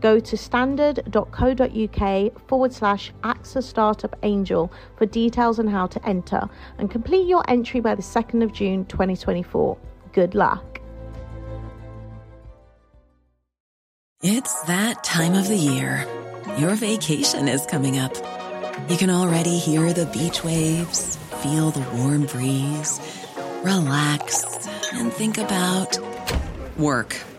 Go to standard.co.uk forward slash AXA Startup Angel for details on how to enter and complete your entry by the 2nd of June 2024 good luck. It's that time of the year. Your vacation is coming up. You can already hear the beach waves, feel the warm breeze, relax, and think about work.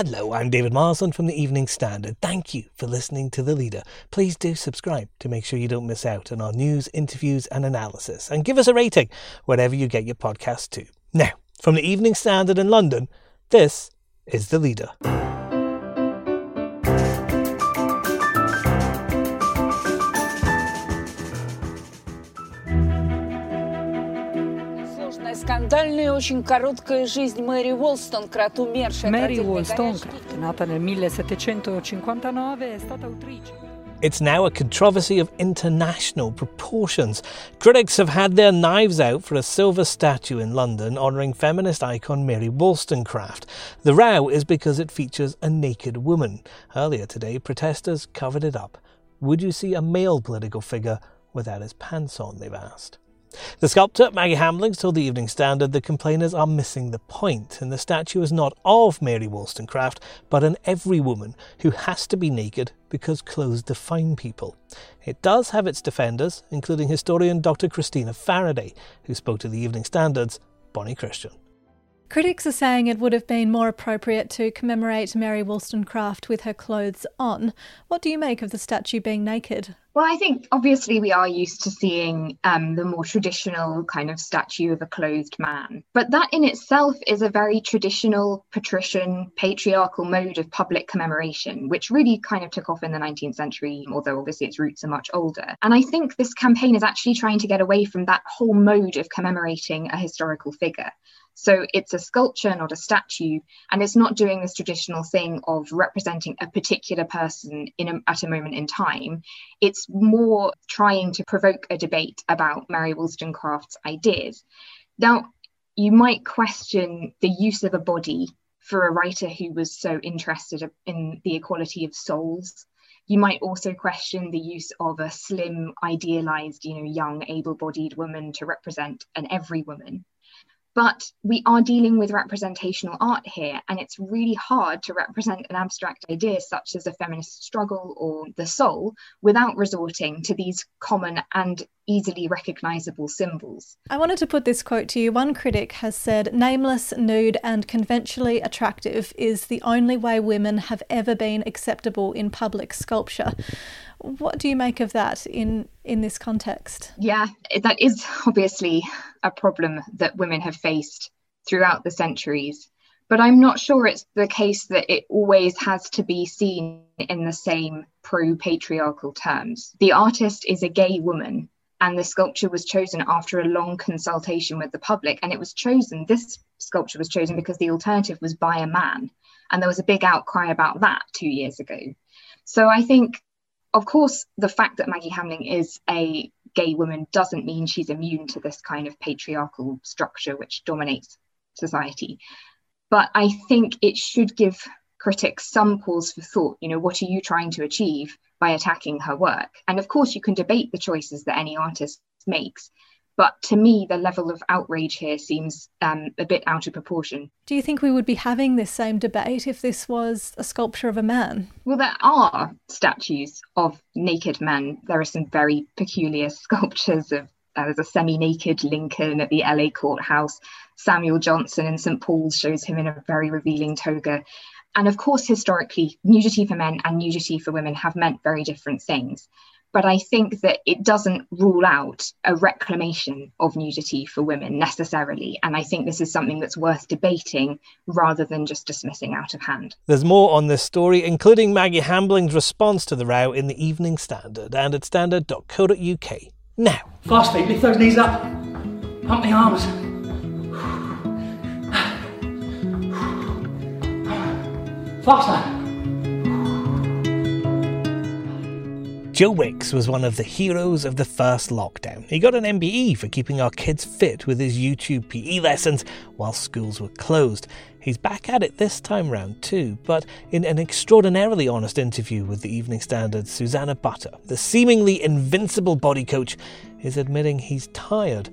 Hello, I'm David Marsland from the Evening Standard. Thank you for listening to The Leader. Please do subscribe to make sure you don't miss out on our news, interviews, and analysis. And give us a rating wherever you get your podcast to. Now, from the Evening Standard in London, this is The Leader. скандальная очень короткая жизнь Мэри Wollstonecraft, умершая Mary Wollstonecraft, nata nel 1759, è stata autrice. It's now a controversy of international proportions. Critics have had their knives out for a silver statue in London honouring feminist icon Mary Wollstonecraft. The row is because it features a naked woman. Earlier today, protesters covered it up. Would you see a male political figure without his pants on, they've asked. The sculptor, Maggi Hamblings, told the Evening Standard the complainers are missing the point, and the statue is not of Mary Wollstonecraft, but an every woman who has to be naked because clothes define people. It does have its defenders, including historian Dr. Christina Faraday, who spoke to the Evening Standard's Bonnie Christian. Critics are saying it would have been more appropriate to commemorate Mary Wollstonecraft with her clothes on. What do you make of the statue being naked? Well, I think obviously we are used to seeing um, the more traditional kind of statue of a clothed man. But that in itself is a very traditional, patrician, patriarchal mode of public commemoration, which really kind of took off in the 19th century, although obviously its roots are much older. And I think this campaign is actually trying to get away from that whole mode of commemorating a historical figure. So it's a sculpture, not a statue, and it's not doing this traditional thing of representing a particular person in a, at a moment in time. It's more trying to provoke a debate about Mary Wollstonecraft's ideas. Now, you might question the use of a body for a writer who was so interested in the equality of souls. You might also question the use of a slim, idealized, you know, young, able-bodied woman to represent an every woman. But we are dealing with representational art here, and it's really hard to represent an abstract idea such as a feminist struggle or the soul without resorting to these common and easily recognizable symbols. I wanted to put this quote to you. One critic has said, Nameless, nude, and conventionally attractive is the only way women have ever been acceptable in public sculpture. What do you make of that in in this context? Yeah, that is obviously a problem that women have faced throughout the centuries. But I'm not sure it's the case that it always has to be seen in the same pro patriarchal terms. The artist is a gay woman, and the sculpture was chosen after a long consultation with the public. And it was chosen, this sculpture was chosen because the alternative was by a man. And there was a big outcry about that two years ago. So I think of course, the fact that Maggi Hambling is a gay woman doesn't mean she's immune to this kind of patriarchal structure which dominates society. But I think it should give critics some pause for thought. You know, what are you trying to achieve by attacking her work? And of course, you can debate the choices that any artist makes. But to me, the level of outrage here seems um, a bit out of proportion. Do you think we would be having this same debate if this was a sculpture of a man? Well, there are statues of naked men. There are some very peculiar sculptures of uh, there's a semi-naked Lincoln at the LA courthouse. Samuel Johnson in St Paul's shows him in a very revealing toga. And of course, historically, nudity for men and nudity for women have meant very different things. But I think that it doesn't rule out a reclamation of nudity for women necessarily. And I think this is something that's worth debating rather than just dismissing out of hand. There's more on this story, including Maggi Hambling's response to the row in the Evening Standard and at standard.co.uk. Now. Fast feet, lift those knees up. Pump the arms. Faster. Joe Wicks was one of the heroes of the first lockdown. He got an MBE for keeping our kids fit with his YouTube PE lessons while schools were closed. He's back at it this time round too, but in an extraordinarily honest interview with the Evening Standard's Susannah Butter, the seemingly invincible body coach is admitting he's tired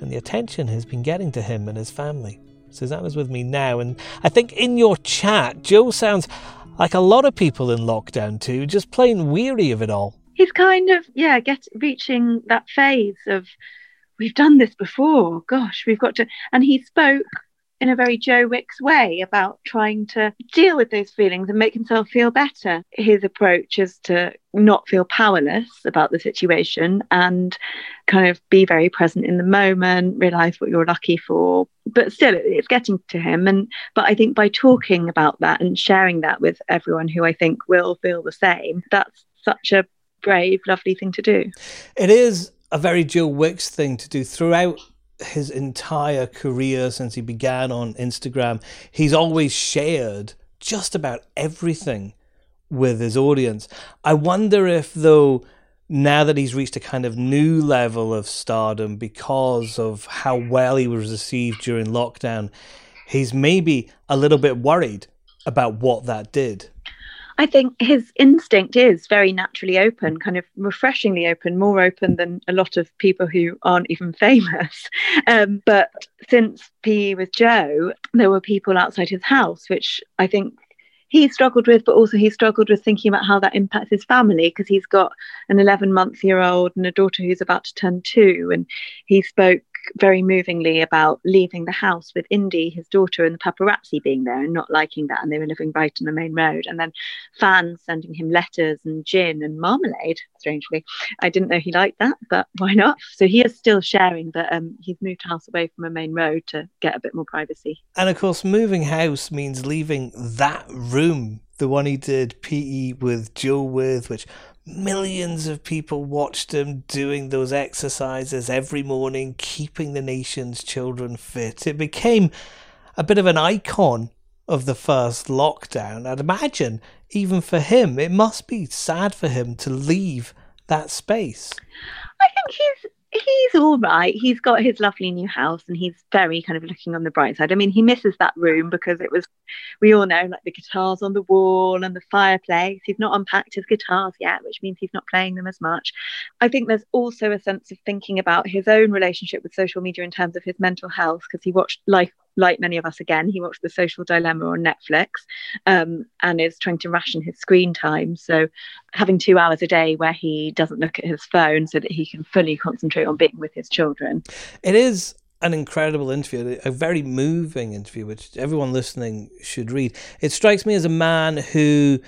and the attention has been getting to him and his family. Susannah's with me now, and I think in your chat, Joe sounds like a lot of people in lockdown too, just plain weary of it all. He's kind of yeah get reaching that phase of we've done this before. Gosh we've got to and he spoke in a very Joe Wicks way about trying to deal with those feelings and make himself feel better. His approach is to not feel powerless about the situation and kind of be very present in the moment, realize what you're lucky for. But still, it's getting to him. And but I think by talking about that and sharing that with everyone who I think will feel the same, that's such a brave, lovely thing to do. It is a very Joe Wicks thing to do throughout his entire career since he began on Instagram. He's always shared just about everything with his audience. I wonder if, though, now that he's reached a kind of new level of stardom because of how well he was received during lockdown, he's maybe a little bit worried about what that did. I think his instinct is very naturally open, kind of refreshingly open, more open than a lot of people who aren't even famous. Um, but since PE with Joe, there were people outside his house, which I think he struggled with, but also he struggled with thinking about how that impacts his family because he's got an 11 month year old and a daughter who's about to turn two. And he spoke very movingly about leaving the house with Indie, his daughter, and the paparazzi being there and not liking that. And they were living right on the main road. And then fans sending him letters and gin and marmalade, strangely. I didn't know he liked that, but why not? So he is still sharing that um, he's moved house away from a main road to get a bit more privacy. And of course, moving house means leaving that room, the one he did PE with Joe with, which millions of people watched him doing those exercises every morning, keeping the nation's children fit. It became a bit of an icon of the first lockdown. I'd imagine, even for him, it must be sad for him to leave that space. I think he's he's all right. He's got his lovely new house and he's very kind of looking on the bright side. I mean, he misses that room because it was, we all know, like the guitars on the wall and the fireplace. He's not unpacked his guitars yet, which means he's not playing them as much. I think there's also a sense of thinking about his own relationship with social media in terms of his mental health because he watched Life like many of us again, he watched The Social Dilemma on Netflix um, and is trying to ration his screen time. So, having two hours a day where he doesn't look at his phone so that he can fully concentrate on being with his children. It is an incredible interview, a very moving interview, which everyone listening should read. It strikes me as a man who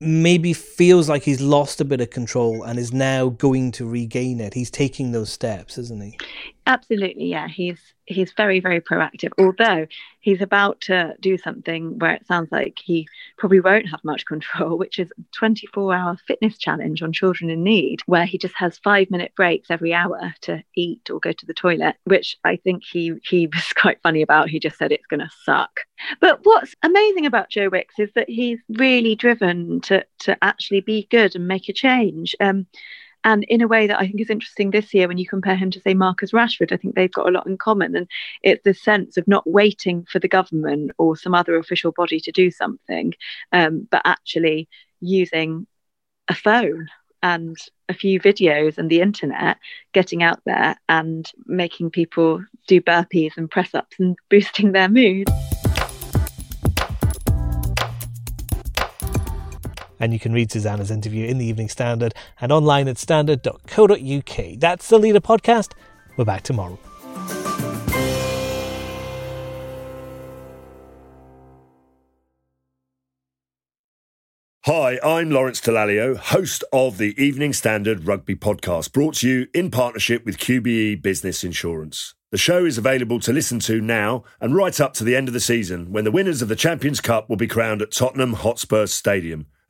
maybe feels like he's lost a bit of control and is now going to regain it. He's taking those steps, isn't he? Absolutely, yeah. He's he's very very proactive although he's about to do something where it sounds like he probably won't have much control which is a 24 hour fitness challenge on children in need where he just has 5 minute breaks every hour to eat or go to the toilet which i think he he was quite funny about he just said it's going to suck but what's amazing about joe wicks is that he's really driven to to actually be good and make a change um and in a way that I think is interesting this year when you compare him to, say, Marcus Rashford, I think they've got a lot in common. And it's this sense of not waiting for the government or some other official body to do something, um, but actually using a phone and a few videos and the internet, getting out there and making people do burpees and press ups and boosting their mood. And you can read Susannah's interview in the Evening Standard and online at standard.co.uk. That's the Leader Podcast. We're back tomorrow. Hi, I'm Lawrence Dallaglio, host of the Evening Standard Rugby Podcast, brought to you in partnership with QBE Business Insurance. The show is available to listen to now and right up to the end of the season when the winners of the Champions Cup will be crowned at Tottenham Hotspur Stadium